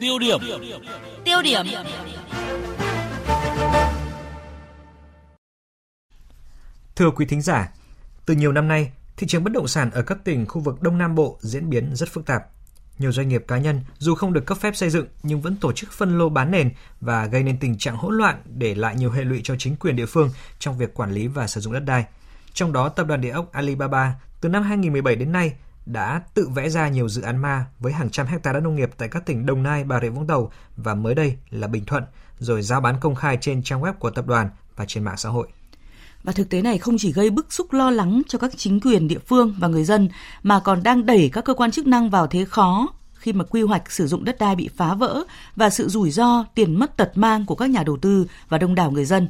Tiêu điểm. Tiêu điểm. Thưa quý thính giả, từ nhiều năm nay, thị trường bất động sản ở các tỉnh khu vực Đông Nam Bộ diễn biến rất phức tạp. Nhiều doanh nghiệp cá nhân dù không được cấp phép xây dựng nhưng vẫn tổ chức phân lô bán nền và gây nên tình trạng hỗn loạn để lại nhiều hệ lụy cho chính quyền địa phương trong việc quản lý và sử dụng đất đai. Trong đó, tập đoàn địa ốc Alibaba từ năm 2017 đến nay đã tự vẽ ra nhiều dự án ma với hàng trăm hecta đất nông nghiệp tại các tỉnh Đồng Nai, Bà Rịa Vũng Tàu và mới đây là Bình Thuận, rồi giao bán công khai trên trang web của tập đoàn và trên mạng xã hội. Và thực tế này không chỉ gây bức xúc lo lắng cho các chính quyền địa phương và người dân mà còn đang đẩy các cơ quan chức năng vào thế khó khi mà quy hoạch sử dụng đất đai bị phá vỡ và sự rủi ro tiền mất tật mang của các nhà đầu tư và đông đảo người dân.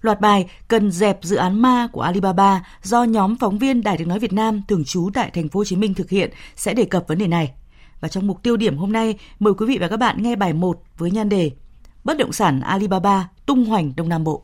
Loạt bài cần dẹp dự án ma của Alibaba do nhóm phóng viên Đài tiếng nói Việt Nam thường trú tại thành phố Hồ Chí Minh thực hiện sẽ đề cập vấn đề này. Và trong mục tiêu điểm hôm nay, mời quý vị và các bạn nghe bài 1 với nhan đề Bất động sản Alibaba tung hoành Đông Nam Bộ.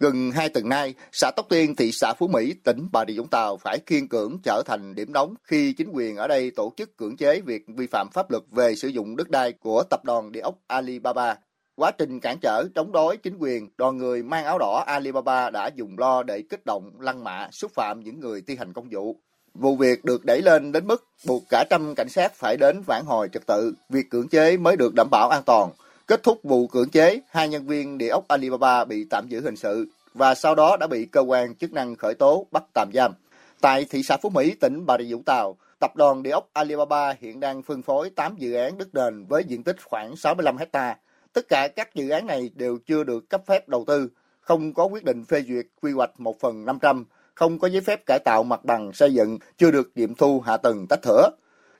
Gần hai tuần nay, xã Tóc Tiên, thị xã Phú Mỹ, tỉnh Bà Rịa Vũng Tàu phải kiên cưỡng trở thành điểm nóng khi chính quyền ở đây tổ chức cưỡng chế việc vi phạm pháp luật về sử dụng đất đai của tập đoàn địa ốc Alibaba. Quá trình cản trở chống đối chính quyền, đoàn người mang áo đỏ Alibaba đã dùng lo để kích động, lăng mạ, xúc phạm những người thi hành công vụ. Vụ việc được đẩy lên đến mức buộc cả trăm cảnh sát phải đến vãn hồi trật tự, việc cưỡng chế mới được đảm bảo an toàn. Kết thúc vụ cưỡng chế, hai nhân viên địa ốc Alibaba bị tạm giữ hình sự và sau đó đã bị cơ quan chức năng khởi tố bắt tạm giam. Tại thị xã Phú Mỹ, tỉnh Bà Rịa Vũng Tàu, tập đoàn địa ốc Alibaba hiện đang phân phối 8 dự án đất nền với diện tích khoảng 65 hectare Tất cả các dự án này đều chưa được cấp phép đầu tư, không có quyết định phê duyệt quy hoạch 1 phần 500, không có giấy phép cải tạo mặt bằng xây dựng, chưa được nghiệm thu hạ tầng tách thửa.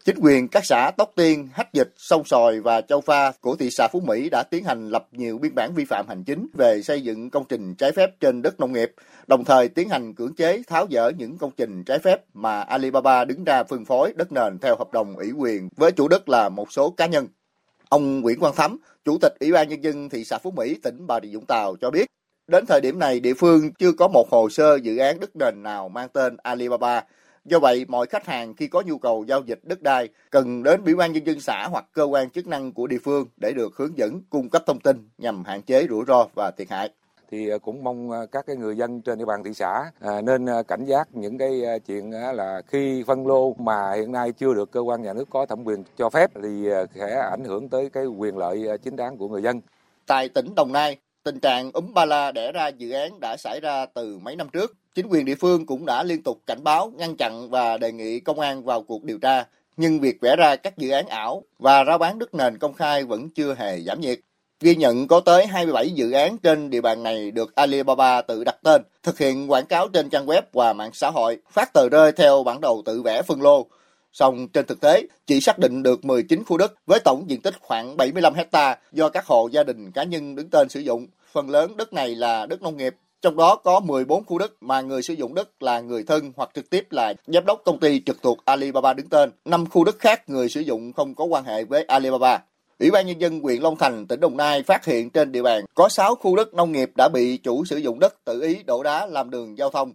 Chính quyền các xã Tóc Tiên, Hách Dịch, Sông Sòi và Châu Pha của thị xã Phú Mỹ đã tiến hành lập nhiều biên bản vi phạm hành chính về xây dựng công trình trái phép trên đất nông nghiệp, đồng thời tiến hành cưỡng chế tháo dỡ những công trình trái phép mà Alibaba đứng ra phân phối đất nền theo hợp đồng ủy quyền với chủ đất là một số cá nhân. Ông Nguyễn Quang Thắm, Chủ tịch Ủy ban Nhân dân thị xã Phú Mỹ, tỉnh Bà Rịa Vũng Tàu cho biết, đến thời điểm này địa phương chưa có một hồ sơ dự án đất nền nào mang tên Alibaba. Do vậy, mọi khách hàng khi có nhu cầu giao dịch đất đai cần đến Ủy ban nhân dân xã hoặc cơ quan chức năng của địa phương để được hướng dẫn cung cấp thông tin nhằm hạn chế rủi ro và thiệt hại thì ờ, cũng mong ờ, các cái người dân trên địa bàn thị xã ờ, nên cảnh giác những cái chuyện là khi phân lô mà hiện nay chưa được cơ quan nhà nước có thẩm quyền cho phép thì sẽ ảnh hưởng tới cái quyền lợi chính đáng của người dân. Tại tỉnh Đồng Nai, tình trạng úm ba la đẻ ra dự án đã xảy ra từ mấy năm trước Chính quyền địa phương cũng đã liên tục cảnh báo, ngăn chặn và đề nghị công an vào cuộc điều tra. Nhưng việc vẽ ra các dự án ảo và rao bán đất nền công khai vẫn chưa hề giảm nhiệt. Ghi nhận có tới 27 dự án trên địa bàn này được Alibaba tự đặt tên, thực hiện quảng cáo trên trang web và mạng xã hội, phát tờ rơi theo bản đồ tự vẽ phân lô. Song trên thực tế, chỉ xác định được 19 khu đất với tổng diện tích khoảng 75 hecta do các hộ gia đình cá nhân đứng tên sử dụng. Phần lớn đất này là đất nông nghiệp trong đó có 14 khu đất mà người sử dụng đất là người thân hoặc trực tiếp là giám đốc công ty trực thuộc Alibaba đứng tên. 5 khu đất khác người sử dụng không có quan hệ với Alibaba. Ủy ban Nhân dân huyện Long Thành, tỉnh Đồng Nai phát hiện trên địa bàn có 6 khu đất nông nghiệp đã bị chủ sử dụng đất tự ý đổ đá làm đường giao thông.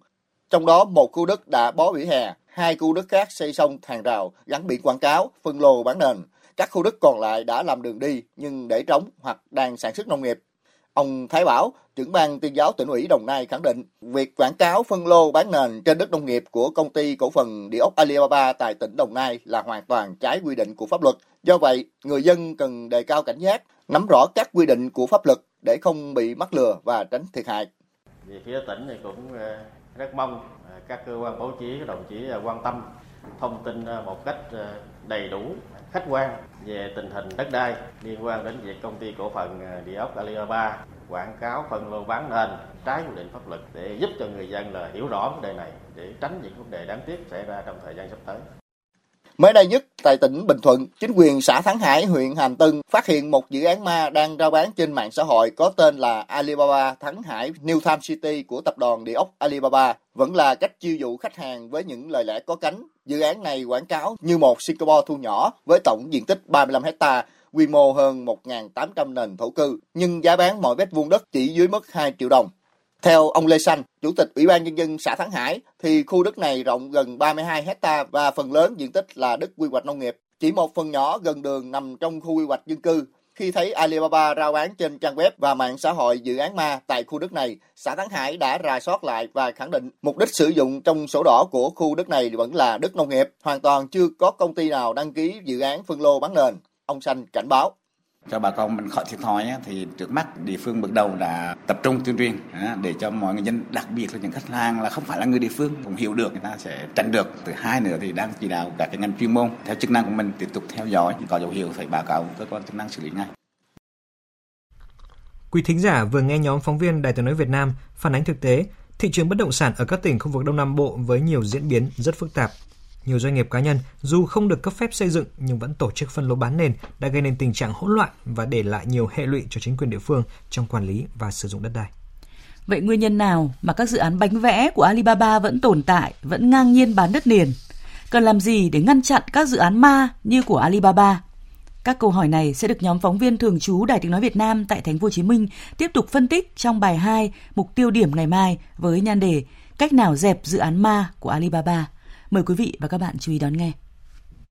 Trong đó một khu đất đã bó vỉa hè, hai khu đất khác xây xong hàng rào, gắn biển quảng cáo, phân lô bán nền. Các khu đất còn lại đã làm đường đi nhưng để trống hoặc đang sản xuất nông nghiệp. Ông Thái Bảo, trưởng ban tuyên giáo tỉnh ủy Đồng Nai khẳng định, việc quảng cáo phân lô bán nền trên đất nông nghiệp của công ty cổ phần địa ốc Alibaba tại tỉnh Đồng Nai là hoàn toàn trái quy định của pháp luật. Do vậy, người dân cần đề cao cảnh giác, nắm rõ các quy định của pháp luật để không bị mắc lừa và tránh thiệt hại. Về phía tỉnh thì cũng ờ, rất mong ờ, các cơ quan báo chí, các đồng chí ờ, quan tâm thông tin ờ, một cách ờ, đầy đủ, khách quan về tình hình đất đai liên quan đến việc công ty cổ phần ờ, địa ốc Alibaba quảng cáo phân lô bán nền trái quy định pháp luật để giúp cho người dân là hiểu rõ vấn đề này để tránh những vấn đề đáng tiếc xảy ra trong thời gian sắp tới. Mới đây nhất, tại tỉnh Bình Thuận, chính quyền xã Thắng Hải, huyện Hàm Tân phát hiện một dự án ma đang rao bán trên mạng xã hội có tên là Alibaba Thắng Hải New Time City của tập đoàn địa ốc Alibaba vẫn là cách chiêu dụ khách hàng với những lời lẽ có cánh. Dự án này quảng cáo như một Singapore thu nhỏ với tổng diện tích 35 hectare quy mô hơn 1.800 nền thổ cư, nhưng giá bán mỗi mét vuông đất chỉ dưới mức 2 triệu đồng. Theo ông Lê Xanh, Chủ tịch Ủy ban Nhân dân xã Thắng Hải, thì khu đất này rộng gần 32 hecta và phần lớn diện tích là đất quy hoạch nông nghiệp. chỉ một phần nhỏ gần đường nằm trong khu quy hoạch dân cư. Khi thấy Alibaba rao bán trên trang web và mạng xã hội dự án ma tại khu đất này, xã Thắng Hải đã rà soát lại và khẳng định mục đích sử dụng trong sổ đỏ của khu đất này vẫn là đất nông nghiệp, hoàn toàn chưa có công ty nào đăng ký dự án phân lô bán nền. Ông Xanh cảnh báo cho bà con mình khỏi thiệt thòi thì trước mắt địa phương bước đầu đã tập trung tuyên truyền để cho mọi người dân, đặc biệt là những khách hàng là không phải là người địa phương cũng hiểu được, người ta sẽ tránh được. Thứ hai nữa thì đang chỉ đạo cả cái ngành chuyên môn theo chức năng của mình tiếp tục theo dõi, có dấu hiệu phải báo cáo cơ quan chức năng xử lý ngay. Quý thính giả vừa nghe nhóm phóng viên Đài tiếng nói Việt Nam phản ánh thực tế, thị trường bất động sản ở các tỉnh khu vực Đông Nam Bộ với nhiều diễn biến rất phức tạp nhiều doanh nghiệp cá nhân dù không được cấp phép xây dựng nhưng vẫn tổ chức phân lô bán nền đã gây nên tình trạng hỗn loạn và để lại nhiều hệ lụy cho chính quyền địa phương trong quản lý và sử dụng đất đai. Vậy nguyên nhân nào mà các dự án bánh vẽ của Alibaba vẫn tồn tại, vẫn ngang nhiên bán đất nền? Cần làm gì để ngăn chặn các dự án ma như của Alibaba? Các câu hỏi này sẽ được nhóm phóng viên thường trú Đài Tiếng nói Việt Nam tại Thành phố Hồ Chí Minh tiếp tục phân tích trong bài 2 Mục tiêu điểm ngày mai với nhan đề Cách nào dẹp dự án ma của Alibaba. Mời quý vị và các bạn chú ý đón nghe.